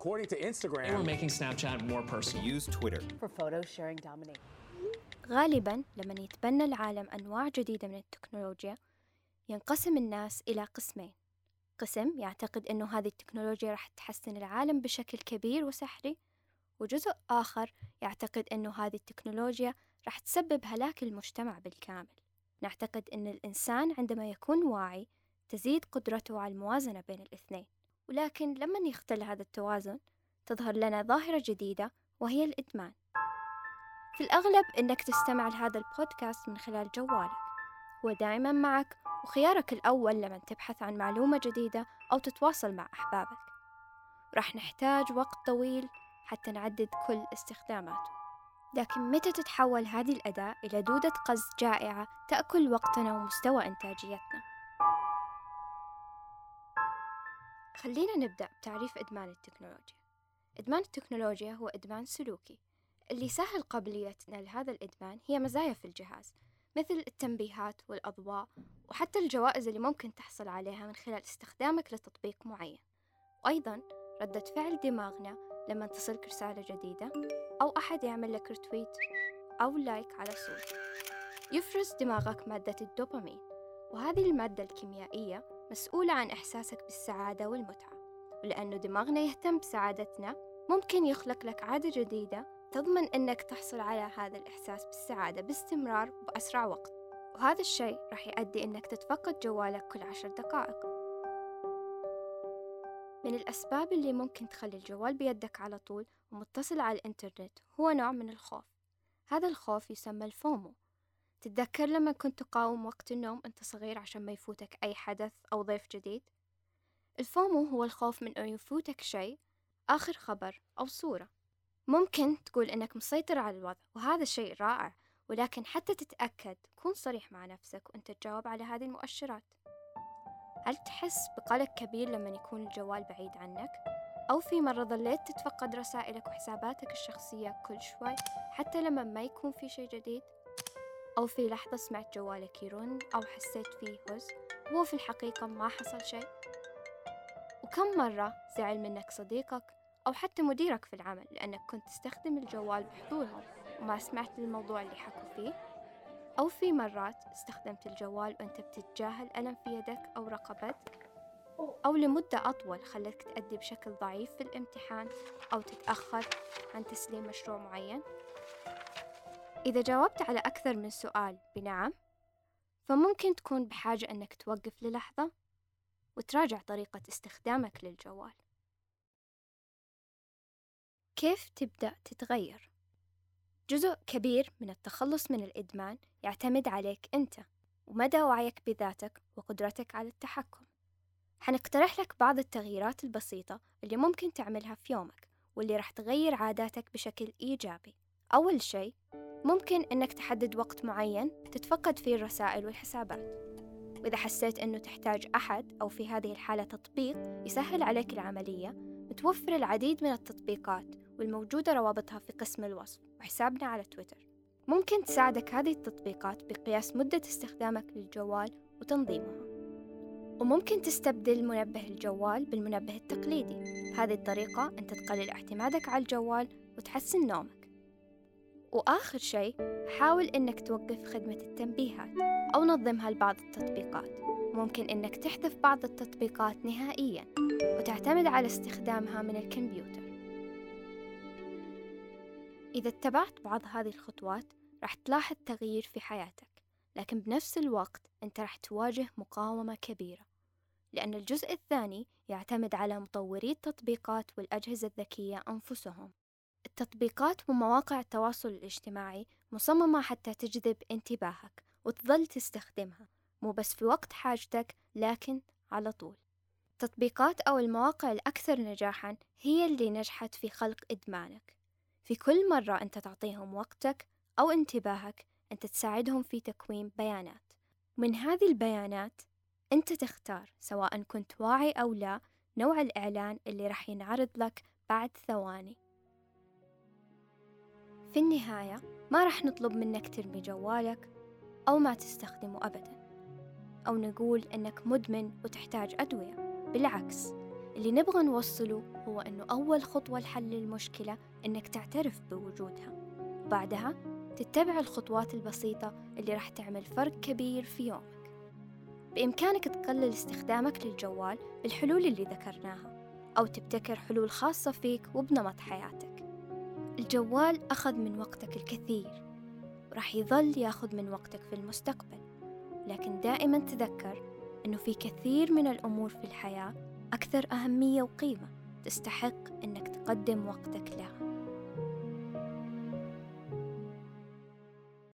according to Instagram, We're making Snapchat more personal. Use Twitter. for photo sharing dominate. غالبا لما يتبنى العالم أنواع جديدة من التكنولوجيا ينقسم الناس إلى قسمين قسم يعتقد أنه هذه التكنولوجيا راح تحسن العالم بشكل كبير وسحري وجزء آخر يعتقد أنه هذه التكنولوجيا راح تسبب هلاك المجتمع بالكامل نعتقد أن الإنسان عندما يكون واعي تزيد قدرته على الموازنة بين الاثنين ولكن لما يختل هذا التوازن تظهر لنا ظاهرة جديدة وهي الإدمان. في الأغلب إنك تستمع لهذا البودكاست من خلال جوالك. هو دائما معك وخيارك الأول لما تبحث عن معلومة جديدة أو تتواصل مع أحبابك. راح نحتاج وقت طويل حتى نعدد كل استخداماته. لكن متى تتحول هذه الأداة إلى دودة قز جائعة تأكل وقتنا ومستوى إنتاجيتنا؟ خلينا نبدأ بتعريف إدمان التكنولوجيا. إدمان التكنولوجيا هو إدمان سلوكي. اللي يسهل قابليتنا لهذا الإدمان هي مزايا في الجهاز مثل التنبيهات والأضواء وحتى الجوائز اللي ممكن تحصل عليها من خلال استخدامك لتطبيق معين. وأيضا ردة فعل دماغنا لما تصلك رسالة جديدة أو أحد يعمل لك رتويت أو لايك على صورة يفرز دماغك مادة الدوبامين وهذه المادة الكيميائية مسؤولة عن إحساسك بالسعادة والمتعة. ولأنه دماغنا يهتم بسعادتنا ممكن يخلق لك عادة جديدة تضمن أنك تحصل على هذا الإحساس بالسعادة باستمرار بأسرع وقت. وهذا الشيء راح يؤدي أنك تتفقد جوالك كل عشر دقائق. من الأسباب اللي ممكن تخلي الجوال بيدك على طول ومتصل على الإنترنت هو نوع من الخوف. هذا الخوف يسمى الفومو تتذكر لما كنت تقاوم وقت النوم أنت صغير عشان ما يفوتك أي حدث أو ضيف جديد الفومو هو الخوف من أن يفوتك شيء آخر خبر أو صورة ممكن تقول إنك مسيطر على الوضع وهذا شيء رائع ولكن حتى تتأكد كون صريح مع نفسك وأنت تجاوب على هذه المؤشرات هل تحس بقلق كبير لما يكون الجوال بعيد عنك؟ أو في مرة ظليت تتفقد رسائلك وحساباتك الشخصية كل شوي حتى لما ما يكون في شيء جديد؟ أو في لحظة سمعت جوالك يرن أو حسيت فيه هز وهو في الحقيقة ما حصل شيء؟ وكم مرة زعل منك صديقك أو حتى مديرك في العمل لأنك كنت تستخدم الجوال بحضورهم وما سمعت الموضوع اللي حكوا فيه؟ أو في مرات استخدمت الجوال وأنت بتتجاهل ألم في يدك أو رقبتك؟ أو لمدة أطول خلتك تأدي بشكل ضعيف في الامتحان أو تتأخر عن تسليم مشروع معين؟ إذا جاوبت على أكثر من سؤال بنعم فممكن تكون بحاجة أنك توقف للحظة وتراجع طريقة استخدامك للجوال. كيف تبدأ تتغير؟ جزء كبير من التخلص من الإدمان يعتمد عليك أنت ومدى وعيك بذاتك وقدرتك على التحكم. حنقترح لك بعض التغييرات البسيطة اللي ممكن تعملها في يومك واللي راح تغير عاداتك بشكل إيجابي. أول شيء ممكن إنك تحدد وقت معين تتفقد فيه الرسائل والحسابات. وإذا حسيت إنه تحتاج أحد أو في هذه الحالة تطبيق يسهل عليك العملية متوفر العديد من التطبيقات والموجودة روابطها في قسم الوصف وحسابنا على تويتر. ممكن تساعدك هذه التطبيقات بقياس مدة استخدامك للجوال وتنظيمها. وممكن تستبدل منبه الجوال بالمنبه التقليدي. بهذه الطريقة أنت تقلل اعتمادك على الجوال وتحسن نومك. وآخر شيء حاول إنك توقف خدمة التنبيهات أو نظمها لبعض التطبيقات. ممكن إنك تحذف بعض التطبيقات نهائياً وتعتمد على استخدامها من الكمبيوتر. إذا اتبعت بعض هذه الخطوات راح تلاحظ تغيير في حياتك لكن بنفس الوقت أنت راح تواجه مقاومة كبيرة لأن الجزء الثاني يعتمد على مطوري التطبيقات والأجهزة الذكية أنفسهم. التطبيقات ومواقع التواصل الاجتماعي مصممة حتى تجذب انتباهك وتظل تستخدمها مو بس في وقت حاجتك لكن على طول. التطبيقات أو المواقع الأكثر نجاحًا هي اللي نجحت في خلق إدمانك. في كل مرة أنت تعطيهم وقتك أو انتباهك أنت تساعدهم في تكوين بيانات. من هذه البيانات أنت تختار سواء كنت واعي أو لا نوع الإعلان اللي راح ينعرض لك بعد ثواني. في النهاية ما راح نطلب منك ترمي جوالك أو ما تستخدمه أبدا. أو نقول إنك مدمن وتحتاج أدوية. بالعكس اللي نبغى نوصله هو أنه أول خطوة لحل المشكلة إنك تعترف بوجودها. وبعدها تتبع الخطوات البسيطة اللي راح تعمل فرق كبير في يومك. بإمكانك تقلل استخدامك للجوال بالحلول اللي ذكرناها أو تبتكر حلول خاصة فيك وبنمط حياتك. الجوال أخذ من وقتك الكثير. وراح يظل ياخذ من وقتك في المستقبل. لكن دائما تذكر أنه في كثير من الأمور في الحياة أكثر أهمية وقيمة تستحق أنك تقدم وقتك لها.